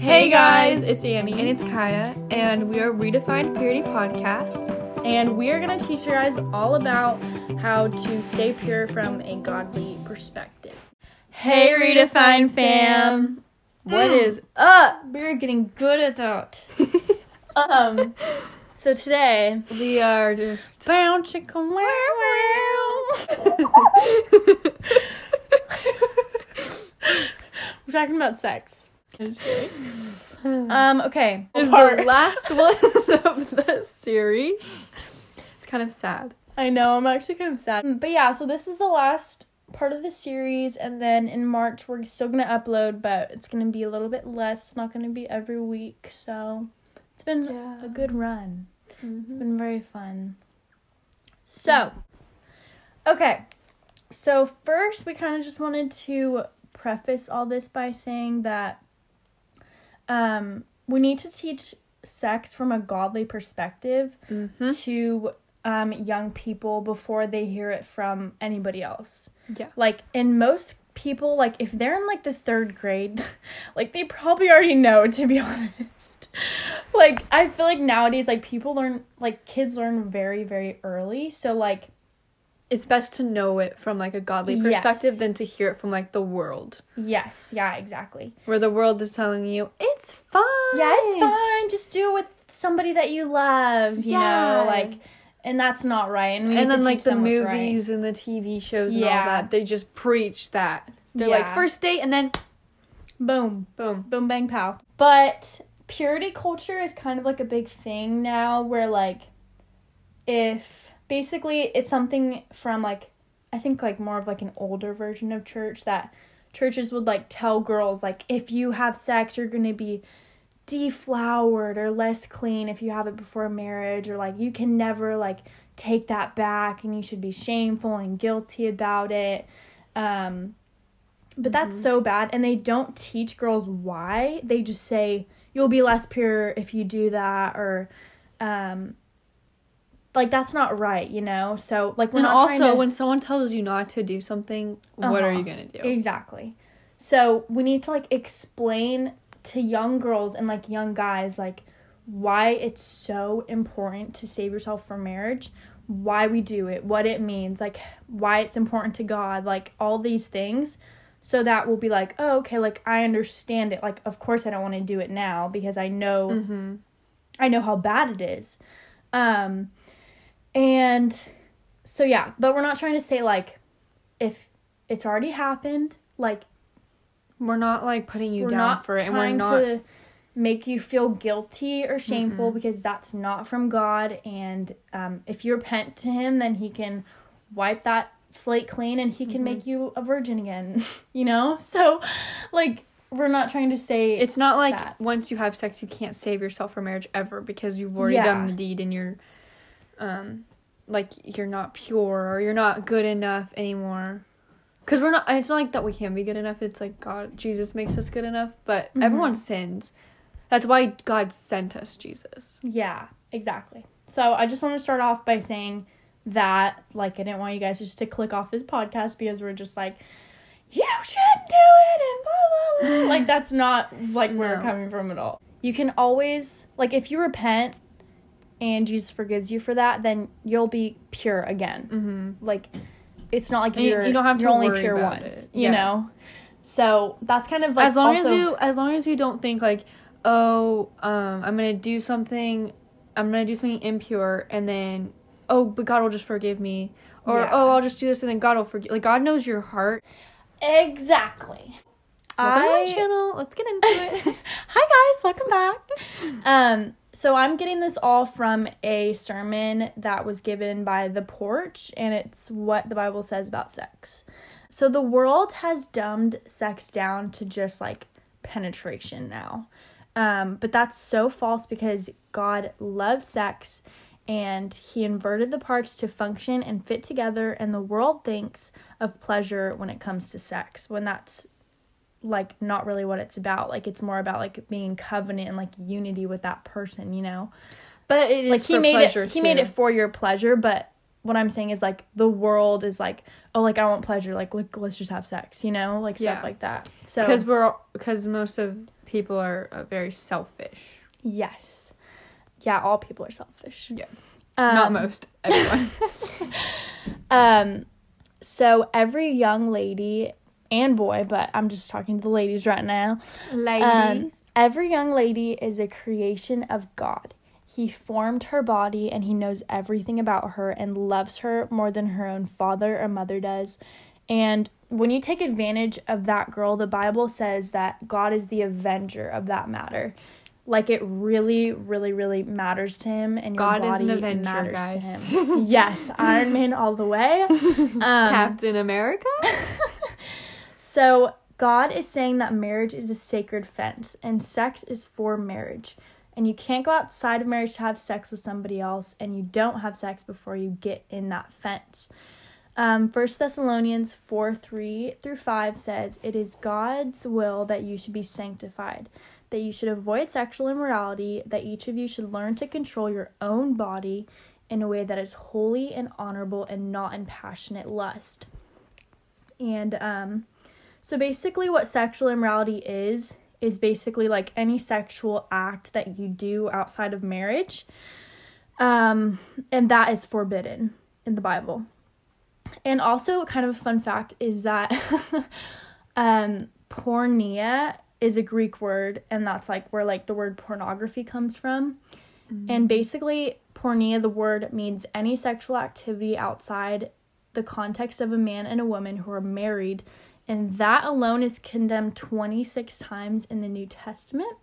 Hey guys, it's Annie. And it's Kaya, and we are Redefined Purity Podcast. And we are going to teach you guys all about how to stay pure from a godly perspective. Hey, Redefined fam! What is up? We're getting good at that. um, so today We are. just- wow wow. We're talking about sex. Um, okay. is the last one of the series. It's kind of sad. I know, I'm actually kind of sad. But yeah, so this is the last part of the series, and then in March we're still gonna upload, but it's gonna be a little bit less. It's not gonna be every week, so it's been Yeah. a good run. It's been very fun. So, okay. So, first, we kind of just wanted to preface all this by saying that um, we need to teach sex from a godly perspective Mm-hmm. to um, young people before they hear it from anybody else. Yeah. Like, in most people, like, if they're in like the third grade, like, they probably already know, to be honest. like, I feel like nowadays, like, people learn, like, kids learn very, very early. So, like, It's best to know it from like a godly perspective Yes. than to hear it from like the world, yes, yeah, exactly. where the world is telling you it's fine. Yeah, it's fine. Just do it with somebody that you love, you Yeah. know, like, and that's not right. And, And then like the what's right. movies and the TV shows and Yeah. all that, they just preach that. They're like first date and then Boom. boom. boom bang pow but purity culture is kind of like a big thing now where like if basically it's something from like i think like more of like an older version of church that churches would like tell girls like if you have sex you're going to be deflowered or less clean if you have it before marriage or like you can never like take that back and you should be shameful and guilty about it. Um but that's so bad and they don't teach girls why. They just say you'll be less pure if you do that or um like that's not right you know so like And also, to- when someone tells you not to do something, what are Uh-huh. you gonna do? Exactly. So we need to like explain to young girls and like young guys like why it's so important to save yourself for marriage, why we do it, what it means, like why it's important to God, like all these things. So that will be like, oh, okay, like I understand it. Like, of course, I don't want to do it now because I know Mm-hmm. I know how bad it is. Um and so yeah, but we're not trying to say like if it's already happened, like We're not like putting you down for it, and we're not trying to make you feel guilty or shameful because that's not from God and um if you repent to him then he can wipe that slate clean and he can Mm-hmm. make you a virgin again, you know? So like we're not trying to say It's not like that. once you have sex, you can't save yourself for marriage ever because you've already Yeah. done the deed and you're, um, like you're not pure or you're not good enough anymore. Cause we're not. It's not like that we can't be good enough. It's like God, Jesus makes us good enough, but Mhm. everyone sins. That's why God sent us Jesus. Yeah, exactly. So I just want to start off by saying that, like, I didn't want you guys just to click off this podcast because we're just like, you shouldn't do it and blah blah blah. like that's not like where we're coming from at all. You can always like if you repent and Jesus forgives you for that, then you'll be pure again. Mm-hmm. Like it's not like And you're you don't have to you're only pure once, it. you know. So that's kind of like as long also, as you, as long as you don't think like, oh, um, I'm gonna do something, I'm gonna do something impure, and then, oh, but God will just forgive me, or Yeah. oh, I'll just do this, and then God will forgive. Like God knows your heart. exactly. Welcome to my channel. Let's get into it. Hi guys, welcome back. Um, so I'm getting this all from a sermon that was given by The Porch, and it's what the Bible says about sex. So the world has dumbed sex down to just like penetration now. Um, but that's so false because God loves sex and he inverted the parts to function and fit together and the world thinks of pleasure when it comes to sex when that's like not really what it's about. Like it's more about like being covenant and like unity with that person, you know. But it is Like he made pleasure it he made it for your pleasure, but what I'm saying is like the world is like, oh like I want pleasure, like, like let's just have sex, you know, like stuff like that. So because we're because most of people are uh, very selfish. Yes. Yeah, all people are selfish. Yeah. Um, Not most, everyone. Um, so every young lady and boy, but I'm just talking to the ladies right now. Um, every young lady is a creation of God. He formed her body and he knows everything about her and loves her more than her own father or mother does. And when you take advantage of that girl, the Bible says that God is the avenger of that matter. Like it really, really, really matters to him, and God is an avenger, matters guys. to him. yes, Iron Man all the way. Um, Captain America? so, God is saying that marriage is a sacred fence and sex is for marriage. And you can't go outside of marriage to have sex with somebody else, and you don't have sex before you get in that fence. Um, 1 Thessalonians 4 3 through 5 says, It is God's will that you should be sanctified, that you should avoid sexual immorality, that each of you should learn to control your own body in a way that is holy and honorable and not in passionate lust. And um, so basically, what sexual immorality is, is basically like any sexual act that you do outside of marriage. Um, and that is forbidden in the Bible. And also, kind of a fun fact is that um, porneia is a Greek word, and that's like where like the word pornography comes from. And basically, porneia, the word means any sexual activity outside the context of a man and a woman who are married, and that alone is condemned 26 times in the New Testament.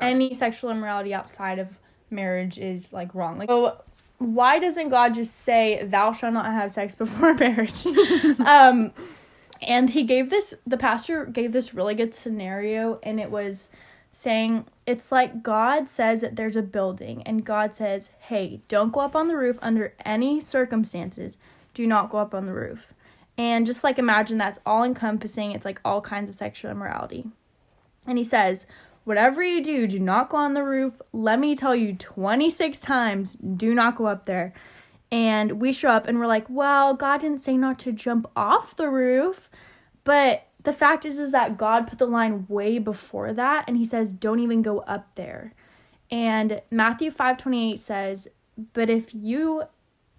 Any sexual immorality outside of marriage is like wrong. Like, so why doesn't God just say, "Thou shalt not have sex before marriage"? um, and he gave this. The pastor gave this really good scenario, and it was saying it's like God says that there's a building, and God says, "Hey, don't go up on the roof under any circumstances. Do not go up on the roof." And just like imagine that's all encompassing. It's like all kinds of sexual immorality. And he says, Whatever you do, do not go on the roof. Let me tell you 26 times, do not go up there. And we show up and we're like, well, God didn't say not to jump off the roof. But the fact is is that God put the line way before that and he says don't even go up there. And Matthew 5:28 says, "But if you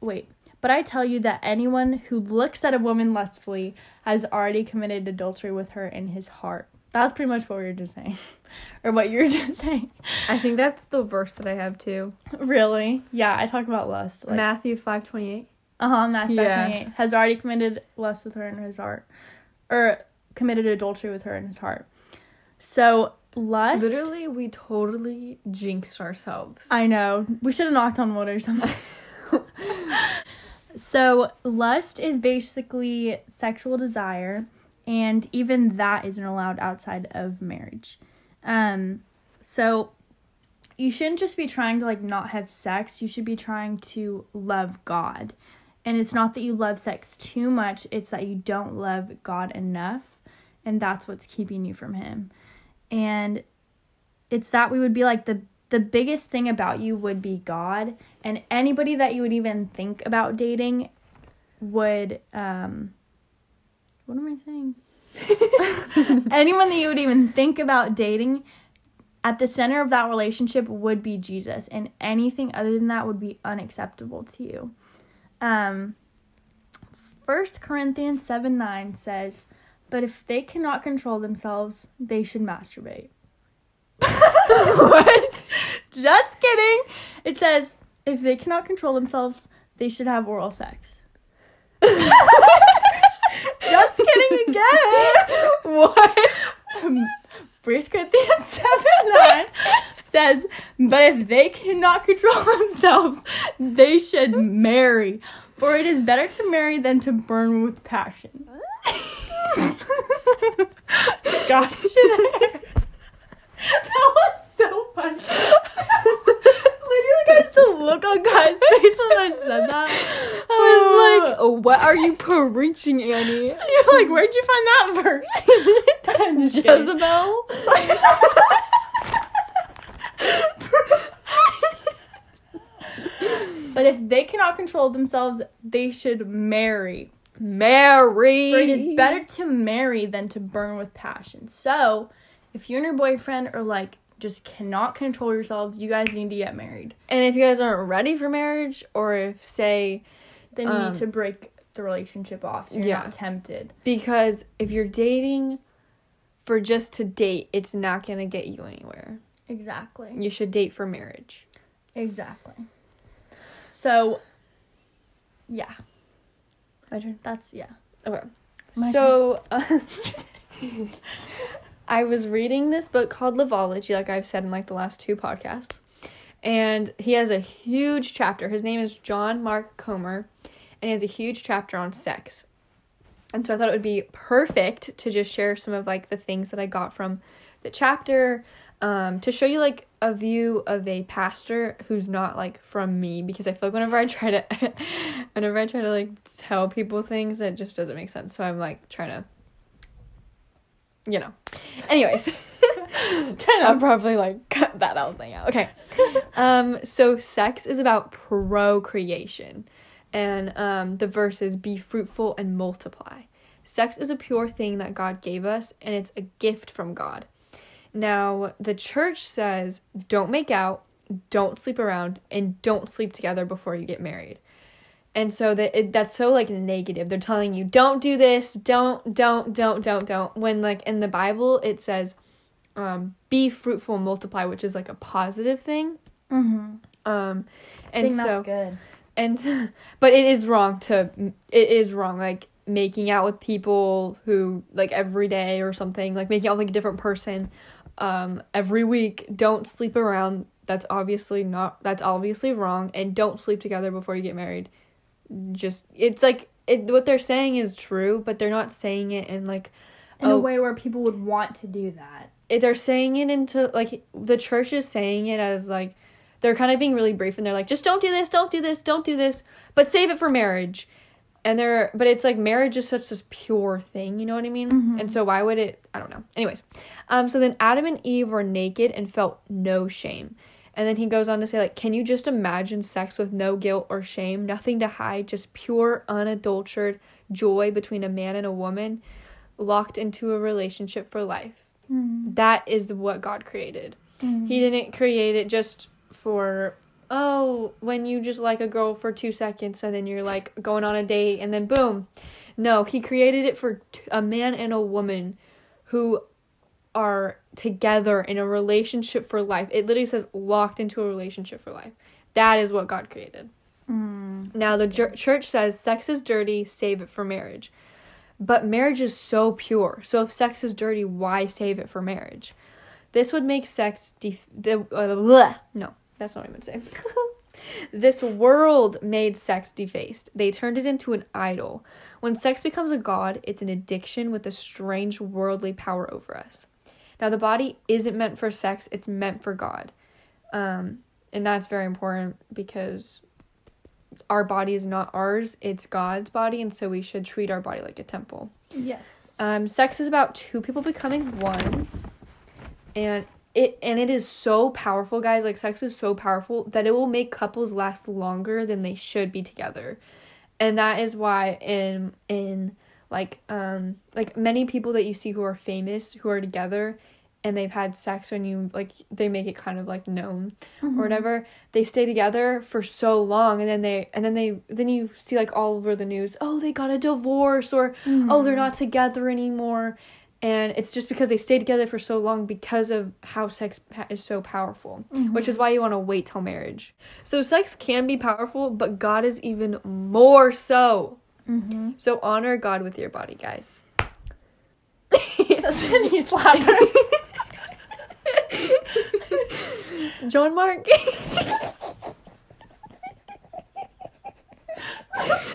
wait, but I tell you that anyone who looks at a woman lustfully has already committed adultery with her in his heart." That's pretty much what we were just saying. or what you were just saying. I think that's the verse that I have too. Really? Yeah, I talk about lust. Like, Matthew 5:28. uh-huh, Matthew Yeah. 5:28 has already committed lust with her in his heart. Or committed adultery with her in his heart. So, lust Literally, we totally jinxed ourselves. I know. We should have knocked on wood or something. so, lust is basically sexual desire, and even that isn't allowed outside of marriage. Um, so you shouldn't just be trying to like not have sex, you should be trying to love God. And it's not that you love sex too much, it's that you don't love God enough, and that's what's keeping you from him. And it's that we would be like the the biggest thing about you would be God and anybody that you would even think about dating would um what am I saying? Anyone that you would even think about dating at the center of that relationship would be Jesus and anything other than that would be unacceptable to you. Um 1 Corinthians 7 9 says, But if they cannot control themselves, they should masturbate. what? Just kidding. It says, if they cannot control themselves, they should have oral sex. Just kidding again. what? Um, First Corinthians 7 9 says, But if they cannot control themselves, they should marry. For it is better to marry than to burn with passion. Gosh. that was so funny. Literally, guys, the look on Guy's face when I said that. I was oh. like, oh, what are you preaching, Annie? You're like, where'd you find that verse? I'm just. Jezebel? But if they cannot control themselves, they should marry. Marry. For it is better to marry than to burn with passion. So, if you and your boyfriend are like just cannot control yourselves, you guys need to get married. And if you guys aren't ready for marriage, or if say Then you Um, need to break the relationship off so you're yeah. not tempted. because if you're dating for just to date, it's not gonna get you anywhere. Exactly. You should date for marriage. Exactly. So yeah, My turn. that's yeah. Okay. My so I was reading this book called Loveology, like I've said in like the last two podcasts. And he has a huge chapter. His name is John Mark Comer, and he has a huge chapter on sex. And so I thought it would be perfect to just share some of like the things that I got from the chapter um, to show you like a view of a pastor who's not like from me because I feel like whenever I try to whenever I try to like tell people things it just doesn't make sense. So I'm like trying to you know. Anyways, I'll probably like cut that whole thing out. Okay. Um so sex is about procreation. And um the verse is be fruitful and multiply. Sex is a pure thing that God gave us and it's a gift from God. Now, the church says don't make out, don't sleep around, and don't sleep together before you get married. And so that it, that's so like negative. They're telling you don't do this, don't, don't, don't, don't, don't. When like in the Bible it says, um, be fruitful, and multiply, which is like a positive thing. Mm-hmm. Um, and so that's good. and but it is wrong to it is wrong like making out with people who like every day or something like making out with like a different person um every week don't sleep around that's obviously not that's obviously wrong and don't sleep together before you get married just it's like it what they're saying is true but they're not saying it in like In a oh, way where people would want to do that. they're saying it into like the church is saying it as like they're kind of being really brief and they're like just don't do this don't do this don't do this but save it for marriage. And they're but it's like marriage is such this pure thing you know what i mean? Mhm. and so why would it i don't know. Anyways um so then adam and eve were naked and felt no shame and then he goes on to say like can you just imagine sex with no guilt or shame nothing to hide just pure unadulterated joy between a man and a woman locked into a relationship for life Mm-hmm. that is what God created. He didn't create it just for oh, when you just like a girl for 2 seconds and then you're like going on a date and then boom. No, he created it for t- a man and a woman who are together in a relationship for life. It literally says locked into a relationship for life. That is what God created. Mm. Now, the j- church says sex is dirty, save it for marriage. But marriage is so pure. So if sex is dirty, why save it for marriage? This would make sex def- the uh, no, that's not what I meant to say. this world made sex defaced. They turned it into an idol. When sex becomes a god, it's an addiction with a strange worldly power over us. Now, the body isn't meant for sex; it's meant for God, um, and that's very important because our body is not ours, it's God's body, and so we should treat our body like a temple. Yes. Um, sex is about two people becoming one, and it and it is so powerful, guys. Like sex is so powerful that it will make couples last longer than they should be together, and that is why in in like um like many people that you see who are famous who are together and they've had sex when you like they make it kind of like known Mm-hmm. or whatever they stay together for so long and then they and then they then you see like all over the news oh they got a divorce or oh they're not together anymore and it's just because they stayed together for so long because of how sex is so powerful which is why you want to wait till marriage so sex can be powerful but god is even more so Mm-hmm. so honor god with your body guys That's an he's laughing. John mark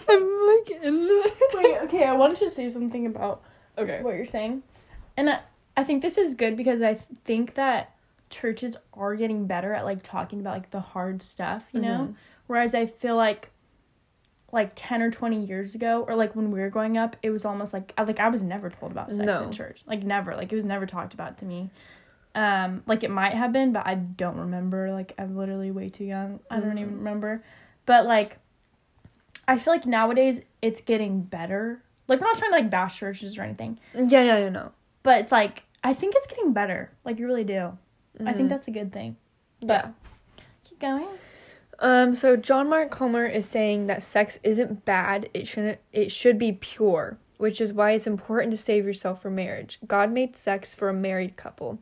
i'm like in the Wait, okay, I wanted to say something about okay what you're saying. And I, I think this is good because I think that churches are getting better at like talking about like the hard stuff, you know? Mhm. Whereas I feel like like 10 or 20 years ago or like when we were growing up, it was almost like I like I was never told about sex No. in church. Like never. Like it was never talked about to me. Um like it might have been, but I don't remember. Like I'm literally way too young. I don't even Mhm. remember. But like I feel like nowadays it's getting better. Like we're not trying to like bash churches or anything yeah yeah yeah no but it's like I think it's getting better. Like, you really do. I think Mhm. that's a good thing. yeah. Keep going. Um, so John Mark Comer is saying that sex isn't bad, it shouldn't it should be pure, which is why it's important to save yourself for marriage. God made sex for a married couple.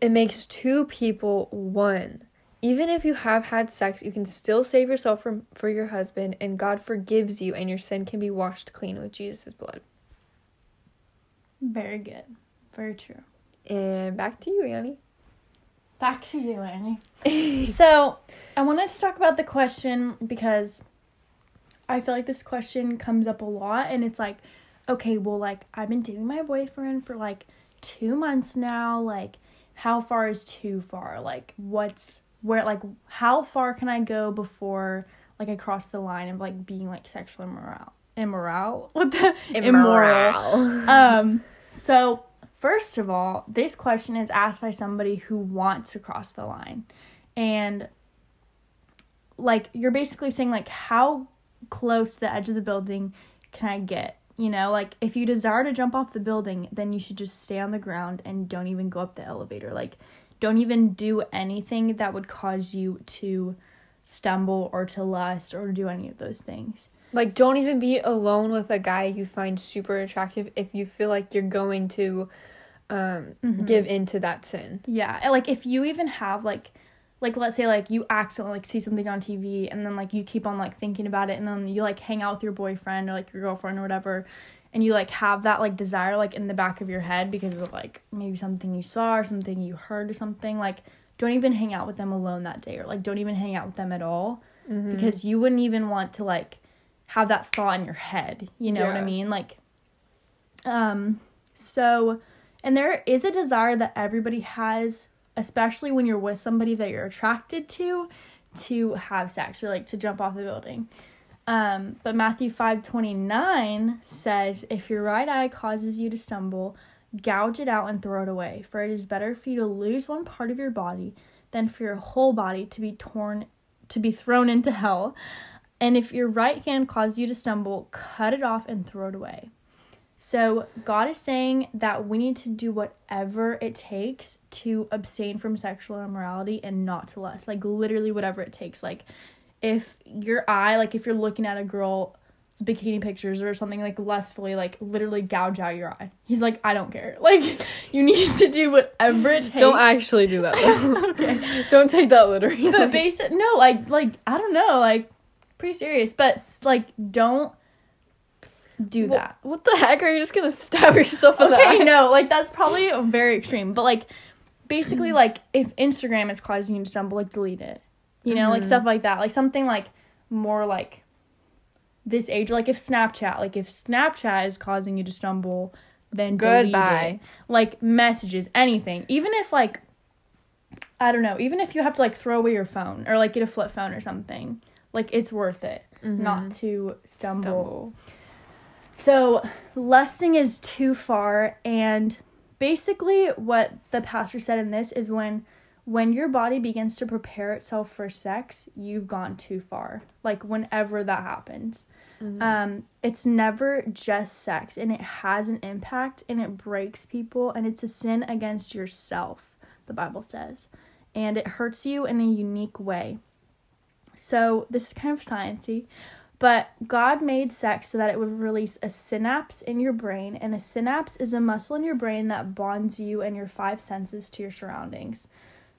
It makes two people one. Even if you have had sex, you can still save yourself from for your husband and God forgives you and your sin can be washed clean with Jesus' blood. Very good. Very true. And back to you, Annie. Back to you, Annie. so, I wanted to talk about the question because I feel like this question comes up a lot, and it's like, okay, well, like, I've been dating my boyfriend for like two months now. Like, how far is too far? Like, what's where, like, how far can I go before, like, I cross the line of like being like sexual immoral? Immoral? What the? immoral um so first of all this question is asked by somebody who wants to cross the line and like you're basically saying like how close to the edge of the building can i get you know like if you desire to jump off the building then you should just stay on the ground and don't even go up the elevator. Like don't even do anything that would cause you to stumble or to lust or do any of those things. Like, don't even be alone with a guy you find super attractive if you feel like you're going to um, give into that sin. Yeah, like if you even have like like let's say like you accidentally like see something on TV and then like you keep on like thinking about it and then you like hang out with your boyfriend or like your girlfriend or whatever and you like have that like desire like in the back of your head because of like maybe something you saw or something you heard or something like don't even hang out with them alone that day or like don't even hang out with them at all Mm-hmm. because you wouldn't even want to like have that thought in your head you know what i mean like um so and there is a desire that everybody has especially when you're with somebody that you're attracted to to have sex or like to jump off the building. Um but matthew 5 29 says if your right eye causes you to stumble gouge it out and throw it away for it is better for you to lose one part of your body than for your whole body to be torn to be thrown into hell. And if your right hand causes you to stumble cut it off and throw it away so God is saying that we need to do whatever it takes to abstain from sexual immorality and not to lust. Like literally whatever it takes. Like if your eye, like if you're looking at a girl's bikini pictures or something like lustfully, like literally gouge out your eye. He's like, I don't care. Like you need to do whatever it takes. Don't actually do that. Okay. don't take that literally. But basic no, like like I don't know, like pretty serious. But like don't do that. What the heck? Are you just gonna stab yourself in the okay, eye? no, like that's probably very extreme. But like, basically, like if Instagram is causing you to stumble, like delete it. You know, like Mhm. stuff like that. Like something like more like this age. Like if Snapchat, like if Snapchat is causing you to stumble, then delete Goodbye. it. Like messages, anything. Even if like, I don't know. Even if you have to like throw away your phone or like get a flip phone or something, like it's worth it not to stumble. So, lusting is too far and basically what the pastor said in this is when when your body begins to prepare itself for sex, you've gone too far. Like whenever that happens. Mhm. Um it's never just sex and it has an impact and it breaks people and it's a sin against yourself, the Bible says. And it hurts you in a unique way. So, this is kind of sciencey, but God made sex so that it would release a synapse in your brain, and a synapse is a muscle in your brain that bonds you and your five senses to your surroundings.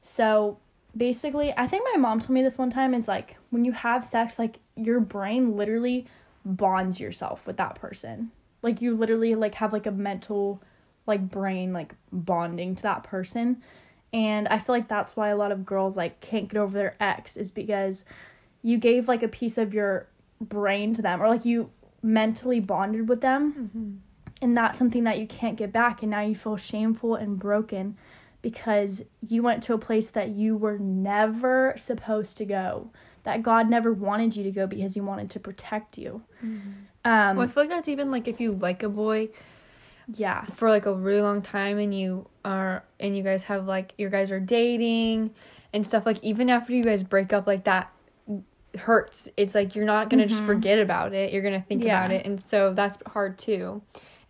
So basically, I think my mom told me this one time is like when you have sex, like your brain literally bonds yourself with that person. Like you literally like have like a mental like brain like bonding to that person. And I feel like that's why a lot of girls like can't get over their ex is because you gave like a piece of your brain to them or like you mentally bonded with them Mm-hmm. and that's something that you can't get back and now you feel shameful and broken because you went to a place that you were never supposed to go that god never wanted you to go because he wanted to protect you. Um Well, I feel like that's even like if you like a boy yeah. for like a really long time and you are and you guys have like your guys are dating and stuff like even after you guys break up like that hurts it's like you're not gonna just Mhm. forget about it you're gonna think about it and so that's hard too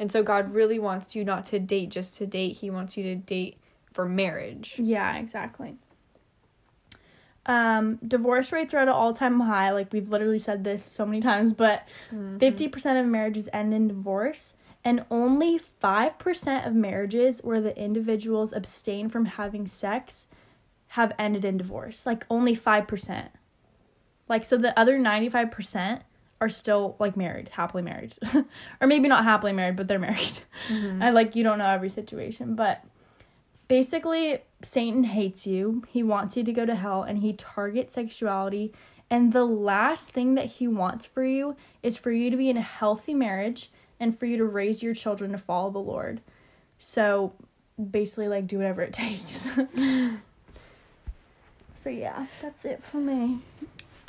And so God really wants you not to date just to date. He wants you to date for marriage. Yeah, exactly. Um, divorce rates are at an all time high. Like we've literally said this so many times, but Mm-hmm. 50 percent of marriages end in divorce, and only five percent of marriages where the individuals abstain from having sex have ended in divorce. Like only five percent. Like so, the other 95 percent are still like married, happily married, or maybe not happily married, but they're married. Mhm. I like you don't know every situation, but basically Satan hates you. He wants you to go to hell and he targets sexuality and the last thing that he wants for you is for you to be in a healthy marriage and for you to raise your children to follow the Lord. So basically like do whatever it takes. so yeah, that's it for me.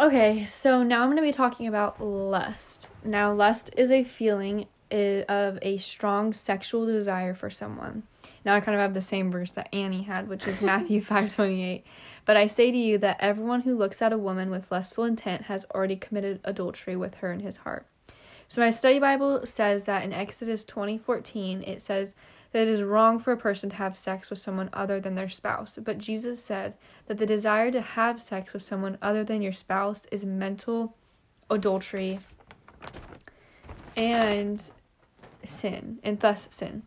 Okay, so now I'm going to be talking about lust. Now, lust is a feeling of a strong sexual desire for someone. Now I kind of have the same verse that Annie had, which is Matthew 5:28. But I say to you that everyone who looks at a woman with lustful intent has already committed adultery with her in his heart. So my study Bible says that in Exodus 20:14 it says that it is wrong for a person to have sex with someone other than their spouse. But Jesus said that the desire to have sex with someone other than your spouse is mental adultery and sin, and thus sin.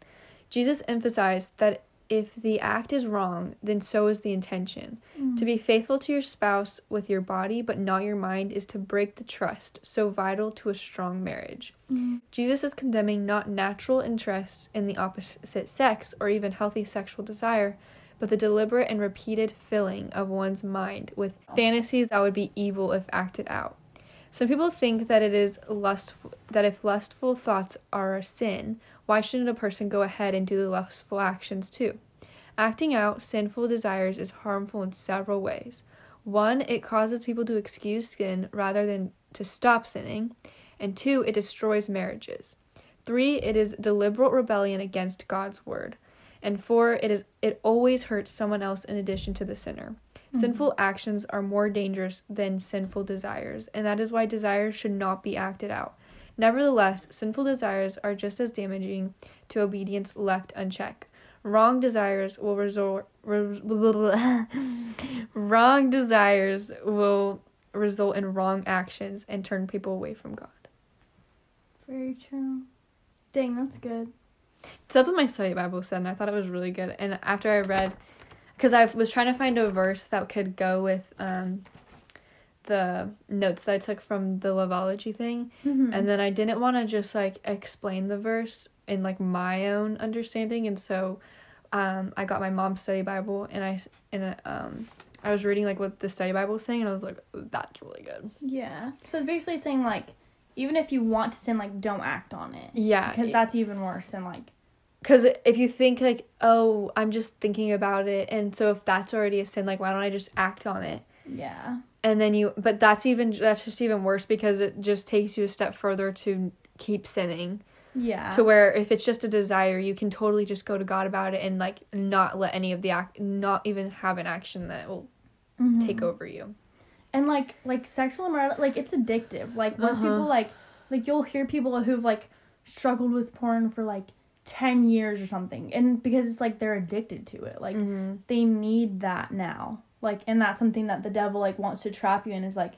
Jesus emphasized that if the act is wrong, then so is the intention. Mm. To be faithful to your spouse with your body but not your mind is to break the trust so vital to a strong marriage. Mm. Jesus is condemning not natural interest in the opposite sex or even healthy sexual desire, but the deliberate and repeated filling of one's mind with fantasies that would be evil if acted out. Some people think that it is lustful that if lustful thoughts are a sin, why shouldn't a person go ahead and do the lustful actions too? Acting out sinful desires is harmful in several ways. One, it causes people to excuse sin rather than to stop sinning. And two, it destroys marriages. Three, it is deliberate rebellion against God's word. And four, it is it always hurts someone else in addition to the sinner. Mm-hmm. Sinful actions are more dangerous than sinful desires, and that is why desires should not be acted out. Nevertheless, sinful desires are just as damaging to obedience left unchecked. Wrong desires will result wrong desires will result in wrong actions and turn people away from God. Very true. Dang, that's good. So that's what my study Bible said, and I thought it was really good. And after I read, because I was trying to find a verse that could go with um, the notes that I took from the Loveology thing, Mm-hmm. and then I didn't want to just like explain the verse in like my own understanding, and so um, I got my mom's study Bible, and I and um, I was reading like what the study Bible was saying, and I was like, that's really good. Yeah. So it's basically saying like, even if you want to sin, like don't act on it. Yeah, Because that's even worse than like. Because if you think like, oh, I'm just thinking about it, and so if that's already a sin, like, why don't I just act on it? Yeah. And then you, but that's even that's just even worse because it just takes you a step further to keep sinning. Yeah. To where if it's just a desire, you can totally just go to God about it and like not let any of the act, not even have an action that will Mhm. take over you. and like like sexual immorality like it's addictive like once Uh-huh. people like like you'll hear people who've like struggled with porn for like 10 years or something and because it's like they're addicted to it like Mm-hmm. they need that now like and that's something that the devil like wants to trap you in is like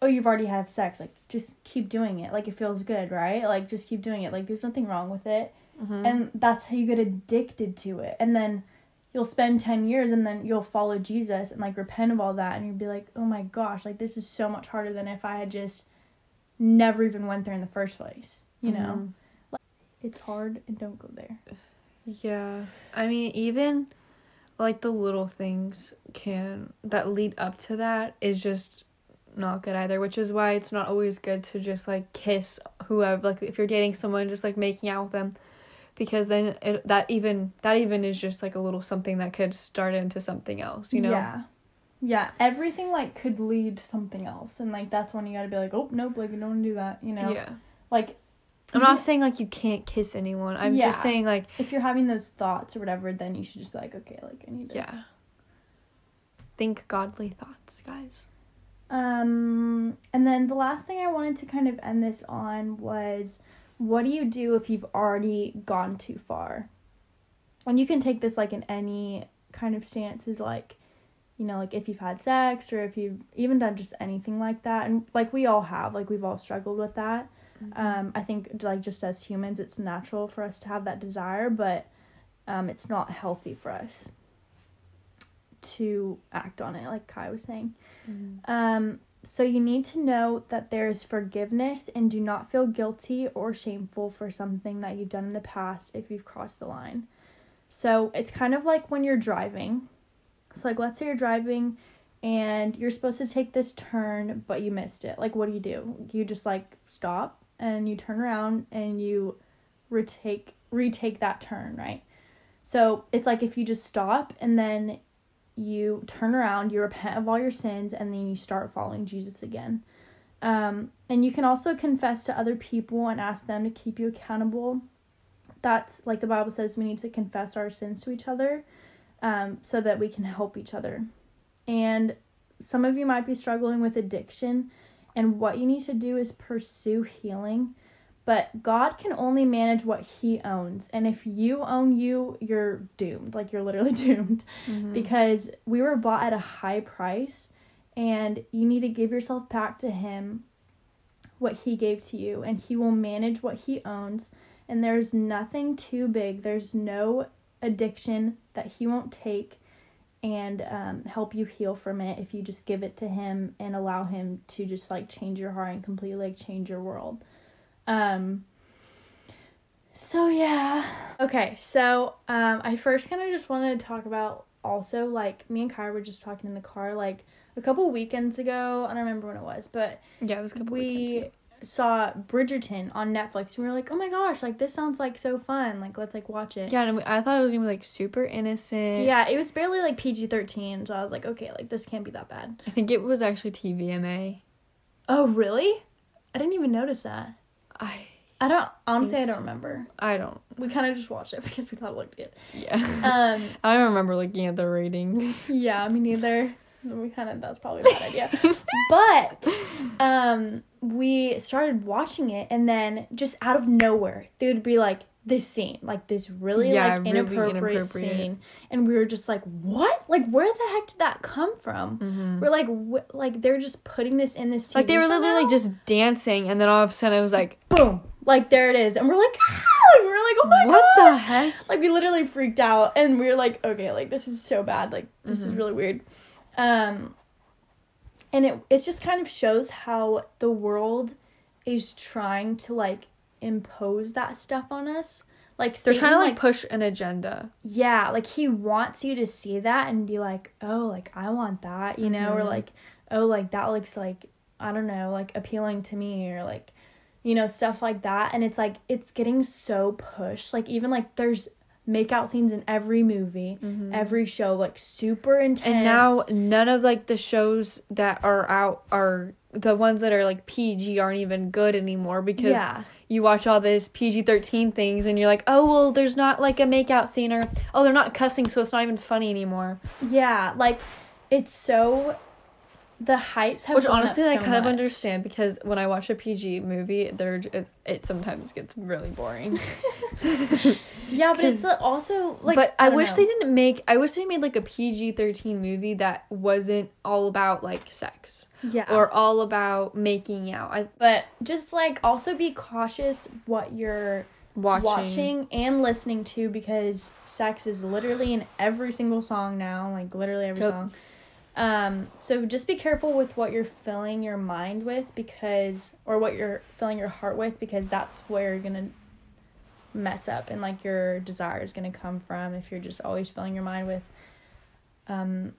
oh you've already had sex like just keep doing it. Like it feels good right? Like just keep doing it. Like there's nothing wrong with it. Mm-hmm. and that's how you get addicted to it. And then you'll spend 10 years and then you'll follow jesus and like repent of all that and you'll be like oh my gosh like this is so much harder than if i had just never even went there in the first place you know? Mhm. like, it's hard and don't go there. Yeah. I mean, even like the little things can that lead up to that is just not good either, which is why it's not always good to just like kiss whoever like if you're dating someone just like making out with them. Because then it that even that even is just like a little something that could start into something else, you know. yeah. Yeah. Everything like could lead to something else. And like that's when you gotta be like oh nope like don't do that you know? Yeah. like I'm not saying like you can't kiss anyone. I'm Yeah. just saying like if you're having those thoughts or whatever then you should just be like okay like i need to yeah. Think godly thoughts, guys. Um, and then the last thing I wanted to kind of end this on was what do you do if you've already gone too far? And you can take this like in any kind of stances, like, you know, like if you've had sex or if you've even done just anything like that. And like we all have, like we've all struggled with that. Mm-hmm. Um, I think like just as humans, it's natural for us to have that desire, but um, it's not healthy for us to act on it, like Kai was saying. Mm-hmm. Um, so you need to know that there is forgiveness and do not feel guilty or shameful for something that you've done in the past if you've crossed the line. So it's kind of like when you're driving. So like let's say you're driving and you're supposed to take this turn but you missed it. Like what do you do? You just like stop and you turn around and you retake retake that turn, right? So it's like if you just stop and then you turn around, you repent of all your sins, and then you start following Jesus again. Um, and you can also confess to other people and ask them to keep you accountable. That's like the Bible says, we need to confess our sins to each other um, so that we can help each other. And some of you might be struggling with addiction, and what you need to do is pursue healing. But God can only manage what He owns. And if you own you, you're doomed. Like, you're literally doomed Mm-hmm. because we were bought at a high price and you need to give yourself back to him what he gave to you and he will manage what he owns and there's nothing too big there's no addiction that he won't take and um, help you heal from it if you just give it to him and allow him to just like change your heart and completely like change your world um so yeah okay so um i first kind of just wanted to talk about also like me and Kai were just talking in the car like a couple weekends ago. I don't remember when it was, but Yeah, it was a couple we ago. Saw Bridgerton on Netflix and we were like, "Oh my gosh, like this sounds like so fun. Like let's like watch it." Yeah, and we- I thought it was gonna be like super innocent. Yeah, it was barely like PG-13, so I was like, "Okay, like this can't be that bad." I think it was actually TVMA. Oh, really? I didn't even notice that. I I don't honestly I don't remember. I don't. We kind of just watched it because we thought it looked good. Yeah. Um I remember looking at the ratings. Yeah, me neither. We kind of that's probably a bad idea. but um we started watching it and then just out of nowhere they would be like this scene, like this really Yeah, like really inappropriate, inappropriate. scene and we were just like, "What? Like where the heck did that come from?" Mm-hmm. We're like wh- like they're just putting this in this TV Like they were literally like just dancing, and then all of a sudden it was like, boom. Like there it is. And we're like, ah! Like, we're like, "Oh my god. what gosh." the heck? like we literally freaked out and we were like okay like this is so bad like this is Mhm. really weird um and it it's just kind of shows how the world is trying to like impose that stuff on us like They're Satan, trying to like push an agenda. yeah like he wants you to see that and be like oh like i want that you know or Mhm. like oh like that looks like i don't know like appealing to me or like you know stuff like that and it's like it's getting so pushed like even like there's makeout scenes in every movie every show like super intense Mm-hmm. And now none of like the shows that are out are the ones that are like PG aren't even good anymore because yeah you watch all this PG thirteen things and you're like, oh well, there's not like a makeout scene or oh they're not cussing, so it's not even funny anymore. yeah like it's so the heights have Which honestly, up I so kind of understand because when I watch a PG movie, there it, it sometimes gets really boring. yeah but it's also like but I, don't wish know. they didn't make. I wish they made like a PG thirteen movie that wasn't all about like sex yeah or all about making out. I but just like also be cautious what you're watching. watching. and listening to because sex is literally in every single song now like literally every Yep. song um so just be careful with what you're filling your mind with because or what you're filling your heart with because that's where you're gonna mess up and like your desire is gonna come from if you're just always filling your mind with um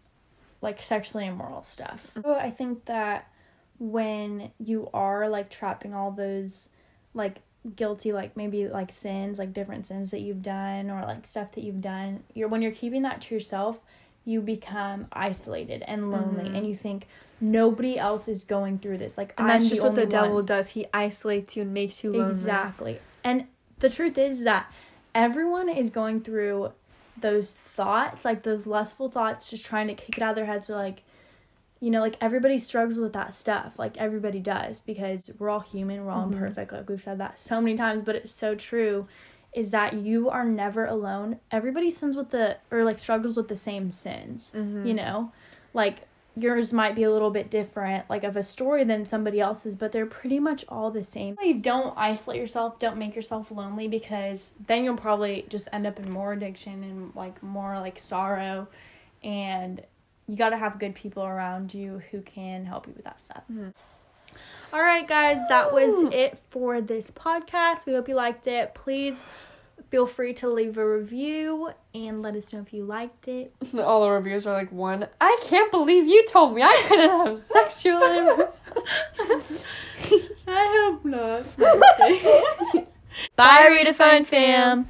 like sexually immoral stuff. So i think that when you are like trapping all those like guilty like maybe like sins like different sins that you've done or like stuff that you've done you're when you're keeping that to yourself you become isolated and lonely Mhm. and you think nobody else is going through this like And I'm that's just what the devil one. does. He isolates you and makes you lonely. exactly and the truth is that everyone is going through those thoughts like those lustful thoughts just trying to kick it out of their heads or like you know, like everybody struggles with that stuff. Like everybody does because we're all human, we're all Mhm. imperfect. Like we've said that so many times, but it's so true. Is that you are never alone. Everybody sins with the or like struggles with the same sins. Mm-hmm. You know, like yours might be a little bit different, like of a story than somebody else's, but they're pretty much all the same. Like, don't isolate yourself. Don't make yourself lonely because then you'll probably just end up in more addiction and like more like sorrow, and you got to have good people around you who can help you with that stuff. Mhm. All right, guys, that was it for this podcast. We hope you liked it. Please feel free to leave a review and let us know if you liked it. All the reviews are like one. I can't believe you told me I couldn't have sexual. I hope not. Bye, a Fun fam.